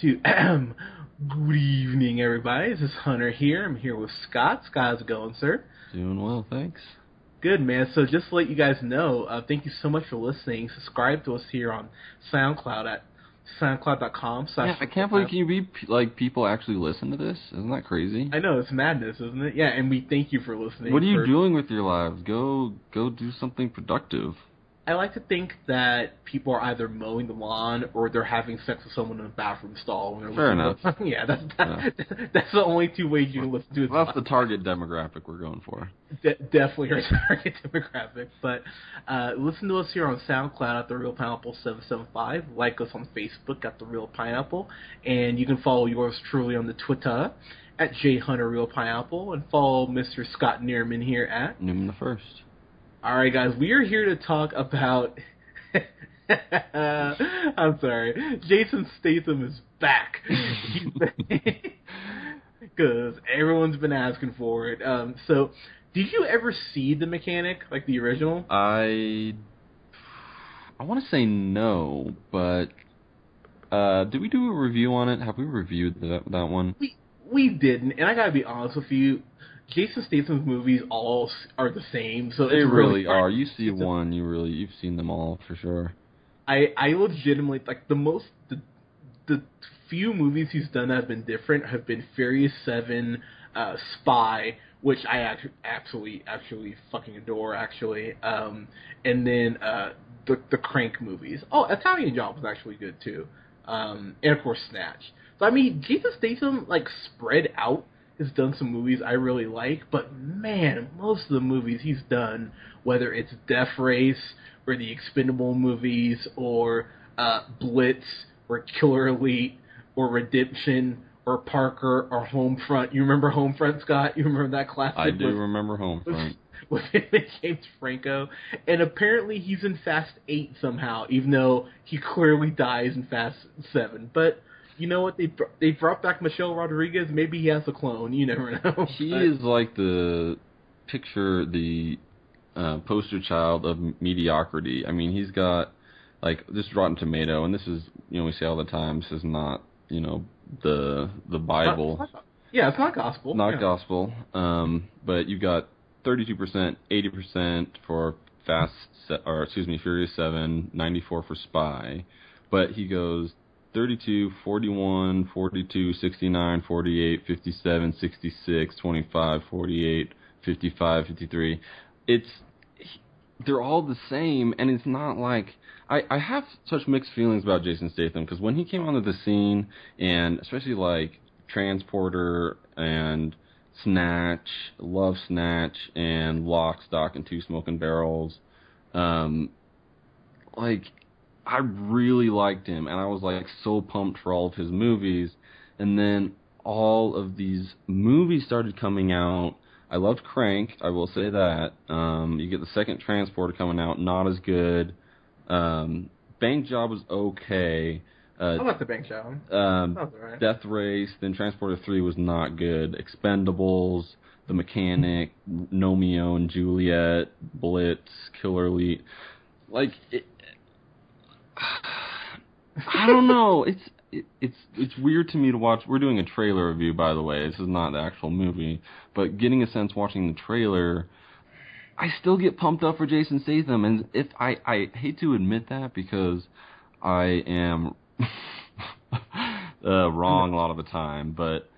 to good evening, everybody. This is Hunter here. I'm here with Scott. Scott, how's it going, sir? Doing well, thanks. Good, man. So just to let you guys know, uh, thank you so much for listening. Subscribe to us here on SoundCloud at soundcloud.com. Yeah, I can't believe can you be like people actually listen to this? Isn't that crazy? I know it's madness, isn't it? Yeah, and we thank you for listening. What are you for- doing with your lives? Go go do something productive. I like to think that people are either mowing the lawn or they're having sex with someone in a bathroom stall. When they're Fair to- yeah, that's that, that's the only two ways you can listen to it. That's the target demographic we're going for. De- definitely our target demographic. But uh, listen to us here on SoundCloud at the Real Pineapple seven seven five. Like us on Facebook at the Real Pineapple, and you can follow yours truly on the Twitter at J Hunter Real Pineapple, and follow Mr. Scott Neerman here at. Newman the first. All right, guys, we are here to talk about. I'm sorry, Jason Statham is back. Because everyone's been asking for it. Um, so, did you ever see the mechanic, like the original? I I want to say no, but uh, did we do a review on it? Have we reviewed that that one? We we didn't, and I gotta be honest with you. Jason Statham's movies all are the same, so They really hard. are. You see one, you really you've seen them all for sure. I I legitimately like the most the the few movies he's done that have been different have been Furious Seven, uh, Spy, which I actually absolutely actually fucking adore actually, um, and then uh, the the Crank movies. Oh, Italian Job was actually good too, um, and of course Snatch. So I mean, Jason Statham like spread out has done some movies I really like, but man, most of the movies he's done, whether it's Death Race or the Expendable movies or uh, Blitz or Killer Elite or Redemption or Parker or Homefront. You remember Homefront, Scott? You remember that classic? I do with- remember Homefront. with and James Franco, and apparently he's in Fast Eight somehow, even though he clearly dies in Fast Seven. But you know what? They br- they brought back Michelle Rodriguez. Maybe he has a clone. You never know. He But- is like the picture, the uh, poster child of mediocrity. I mean, he's got like this is Rotten Tomato, and this is you know we say all the time. This is not you know the the Bible, Yeah, it's not gospel. not yeah. gospel. Um, but you got 32%, 80% for Fast, Se- or excuse me, Furious Seven, ninety four for Spy. But he goes 32, 41, 42, 69, 48, 57, 66, 25, 48, 55, 53. It's they're all the same, and it's not like I, I have such mixed feelings about Jason Statham because when he came onto the scene, and especially like Transporter and Snatch, Love Snatch, and Lock, Stock, and Two Smoking Barrels, um, like I really liked him, and I was like so pumped for all of his movies, and then all of these movies started coming out. I loved Crank, I will say that. Um, you get the second Transporter coming out, not as good. Um, Bank Job was okay. Uh, I like the bank job. um, alright. Death Race, then Transporter 3 was not good. Expendables, The Mechanic, Romeo and Juliet, Blitz, Killer Elite. Like, it, I don't know. It's it, it's it's weird to me to watch. We're doing a trailer review, by the way. This is not the actual movie, but getting a sense watching the trailer, I still get pumped up for Jason Statham, and if I I hate to admit that because I am uh, wrong a lot of the time, but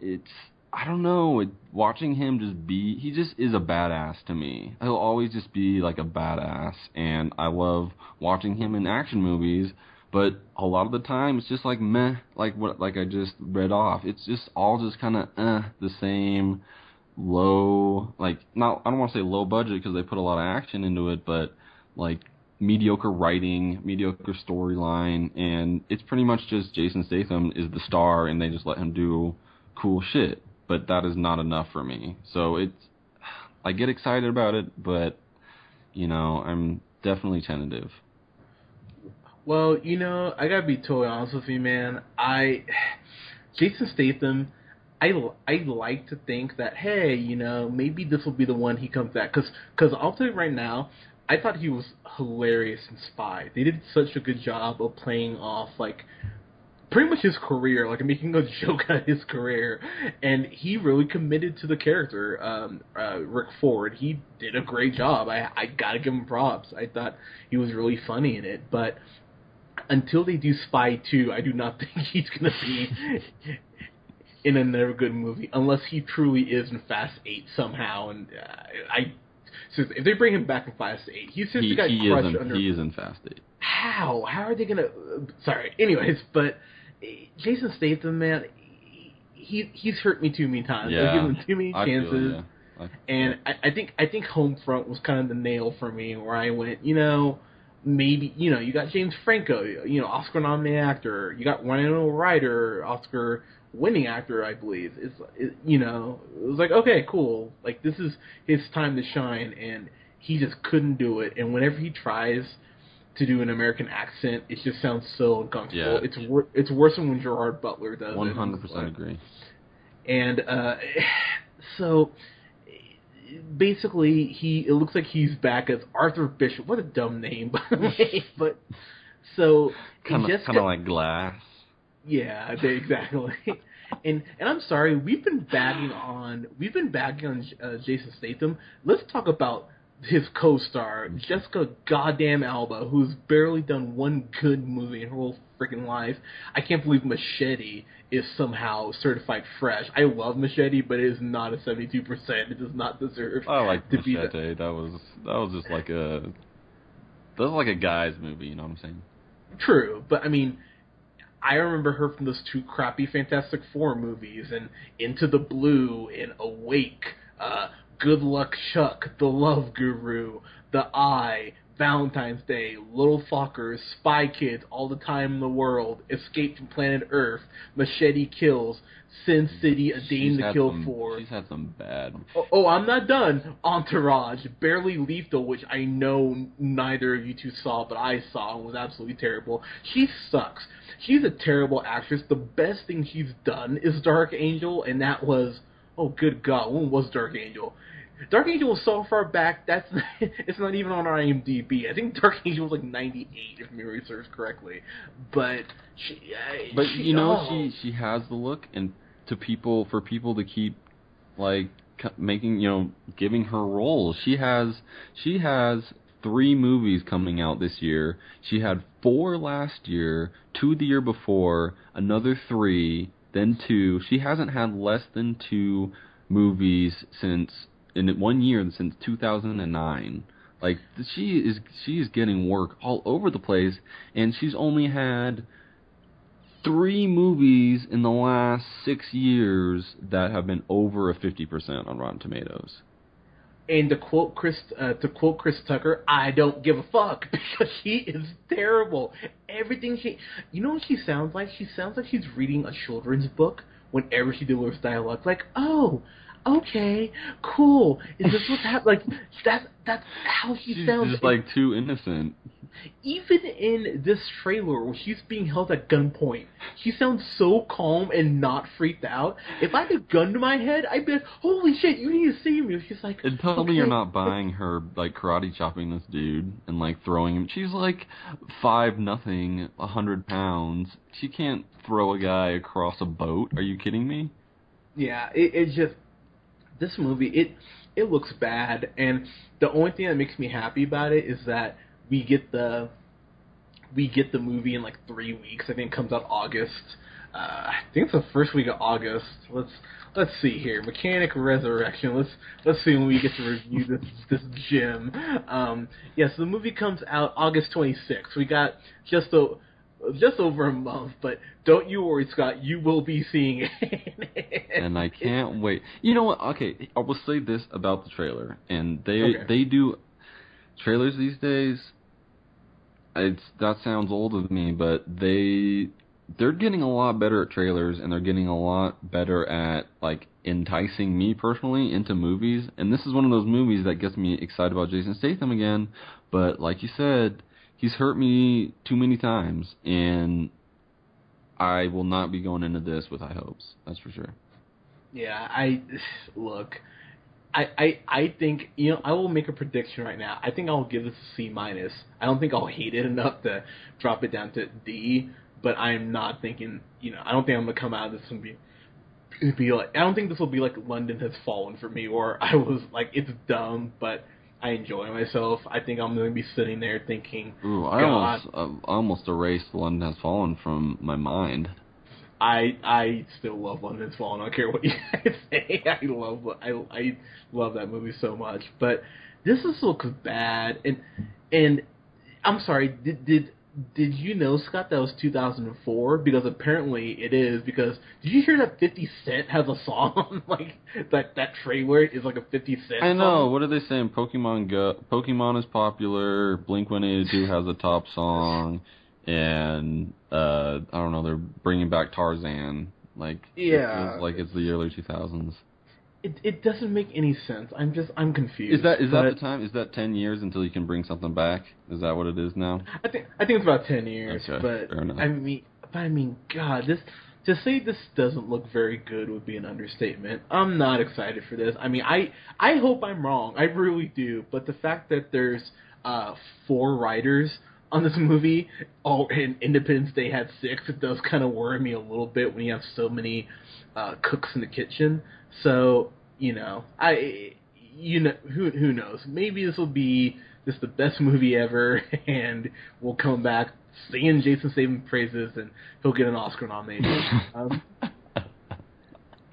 it's I don't know. It, watching him just be, he just is a badass to me. He'll always just be like a badass, and I love watching him in action movies. But a lot of the time, it's just like meh, like what, like I just read off. It's just all just kind of uh, the same, low, like not. I don't want to say low budget because they put a lot of action into it, but like mediocre writing, mediocre storyline, and it's pretty much just Jason Statham is the star, and they just let him do cool shit. But that is not enough for me. So it's, I get excited about it, but you know, I'm definitely tentative. Well, you know, I gotta be totally honest with you, man. I, Jason Statham, I I like to think that hey, you know, maybe this will be the one he comes back. Cause, cause I'll tell you right now, I thought he was hilarious in Spy. They did such a good job of playing off like pretty much his career, like making a joke out of his career, and he really committed to the character. Um, uh, Rick Ford, he did a great job. I I gotta give him props. I thought he was really funny in it, but until they do Spy Two, I do not think he's gonna be in another good movie unless he truly is in Fast Eight somehow. And uh, I, so if they bring him back in Fast Eight, he's just he, got he crushed is in, under. he is in Fast Eight. How? How are they gonna? Uh, sorry. Anyways, but Jason Statham, man, he he's hurt me too many times. Yeah, I've given him too many I feel, chances. yeah. I- And I, I think I think Homefront was kind of the nail for me, where I went, you know, maybe you know, you got James Franco, you know, Oscar nominated actor, you got Winona Ryder, Oscar winning actor, I believe. It's it, you know, it was like okay, cool, like this is his time to shine, and he just couldn't do it. And whenever he tries to do an American accent, it just sounds so uncomfortable. Yeah. It's wor- it's worse than when Gerard Butler does. it. One hundred percent agree. and uh, so basically he it looks like he's back as Arthur Bishop. What a dumb name, by the way. But so Kind of, kind of like Glass. yeah, exactly. And and I'm sorry, we've been bagging on we've been bagging on uh, Jason Statham. Let's talk about his co-star Jessica Goddamn Alba, who's barely done one good movie in her whole freaking life. I can't believe Machete is somehow certified fresh. I love Machete, but it is not a 72%. It does not deserve I like to be the, Machete. That was that was just like a that was like a guy's movie. You know what I'm saying? True, but I mean, I remember her from those two crappy Fantastic Four movies and Into the Blue and Awake, uh, Good Luck Chuck, The Love Guru, The Eye, Valentine's Day, Little Fockers, Spy Kids, All the Time in the World, Escape from Planet Earth, Machete Kills, Sin City, A Dame to Kill some, For. She's had some bad. Oh, oh, I'm not done. Entourage, barely lethal, which I know neither of you two saw, but I saw and was absolutely terrible. She sucks. She's a terrible actress. The best thing she's done is Dark Angel, and that was oh good God, when was Dark Angel? Dark Angel was so far back that's it's not even on our IMDb. I think Dark Angel was like 98 if memory serves correctly. But she, uh, But she, you know, oh. she she has the look, and to people for people to keep like making you know giving her roles. She has she has three movies coming out this year. She had four last year, two the year before, another three, then two. She hasn't had less than two movies since in one year since 2009. Like she is she is getting work all over the place, and she's only had three movies in the last six years that have been over a 50% on Rotten Tomatoes. And to quote Chris, uh, to quote Chris Tucker, I don't give a fuck because she is terrible. Everything she, you know what she sounds like? She sounds like she's reading a children's book whenever she delivers dialogue. Like, oh, okay, cool. Is this what's happening? Like, that's that's how she She's sounds. just like too innocent. Even in this trailer where she's being held at gunpoint, she sounds so calm and not freaked out. If I had a gun to my head, I'd be like, "Holy shit, you need to save me!" She's like, And tell me you're not buying her like karate chopping this dude and like throwing him. She's like five nothing, a hundred pounds. She can't throw a guy across a boat. Are you kidding me? Yeah, it, it's just this movie. It it looks bad, and the only thing that makes me happy about it is that we get the we get the movie in like three weeks. I think it comes out August. Uh, I think it's the first week of August. Let's let's see here. Mechanic Resurrection. Let's let's see when we get to review this this gem. Um, yes, the movie comes out August 26th. We got just a just over a month, but don't you worry, Scott. You will be seeing it. and I can't wait. You know what? Okay, I will say this about the trailer, and they Okay. they do trailers these days. It's that sounds old of me, but they they're getting a lot better at trailers, and they're getting a lot better at like enticing me personally into movies. And this is one of those movies that gets me excited about Jason Statham again. But like you said, he's hurt me too many times, and I will not be going into this with high hopes. That's for sure. Yeah, I look. I, I I think you know I will make a prediction right now. I think I'll give this a C minus. I don't think I'll hate it enough to drop it down to D. but I'm not thinking. You know, I don't think I'm gonna come out of this and be be like. I don't think this will be like London has fallen for me, or I was like it's dumb, but I enjoy myself. I think I'm gonna be sitting there thinking, Ooh, I God. almost I almost erased London Has Fallen from my mind. I I still love London's Fallen. I don't care what you guys say. I love I I love that movie so much. But this just looks bad. And and I'm sorry. Did did did you know Scott that was 2004? Because apparently it is. Because did you hear that 50 Cent has a song like that? That trailer is like a 50 Cent. I know. Song? What are they saying? Pokemon Go. Pokemon is popular. Blink 182 has a top song, and uh I don't know. They're bringing back Tarzan. Like it Yeah. feels like it's the early 2000s. It it doesn't make any sense. I'm just I'm confused. Is that is that the time? Is that 10 years until you can bring something back? Is that what it is now? I think I think it's about ten years, Okay, but fair enough. I mean, but I mean, God, this to say this doesn't look very good would be an understatement. I'm not excited for this. I mean, I I hope I'm wrong. I really do. But the fact that there's uh four writers on this movie, all in Independence Day had six, it does kind of worry me a little bit when you have so many uh cooks in the kitchen. So you know, I you know who who knows? Maybe this will be just the best movie ever, and we'll come back singing Jason Statham praises, and he'll get an Oscar nomination. um,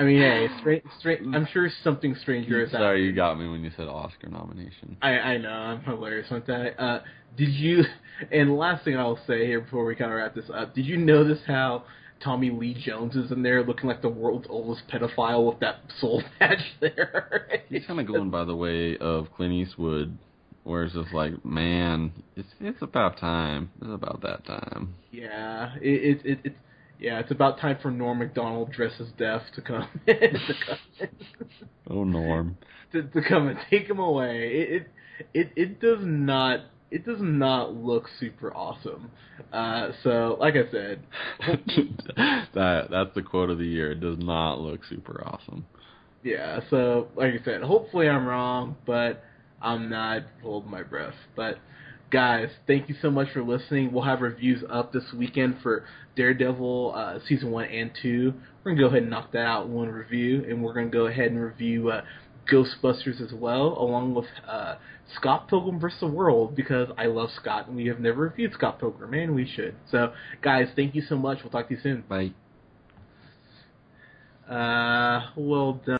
I mean, hey, stra- stra- I'm sure something stranger is Sorry, you got me when you said Oscar nomination. I I know I'm hilarious with that. Uh, did you? And last thing I'll say here before we kind of wrap this up, did you notice how? Tommy Lee Jones is in there looking like the world's oldest pedophile with that soul patch there. He's kind of going by the way of Clint Eastwood, where it's just like, man, it's it's about time. It's about that time. Yeah, it, it, it, it's yeah, it's about time for Norm Macdonald dressed as deaf to come to come, Oh, Norm. to, to come and take him away. It, it it it does not it does not look super awesome. Uh, so like I said, that that's the quote of the year. It does not look super awesome. yeah. So like I said, hopefully I'm wrong, but I'm not holding my breath. But guys, thank you so much for listening. We'll have reviews up this weekend for Daredevil uh, season one and two. We're gonna go ahead and knock that out in one review, and we're gonna go ahead and review uh, Ghostbusters as well, along with uh, Scott Pilgrim vs. the World because I love Scott and we have never reviewed Scott Pilgrim, and we should. So, guys, thank you so much. We'll talk to you soon. Bye. Uh, well done.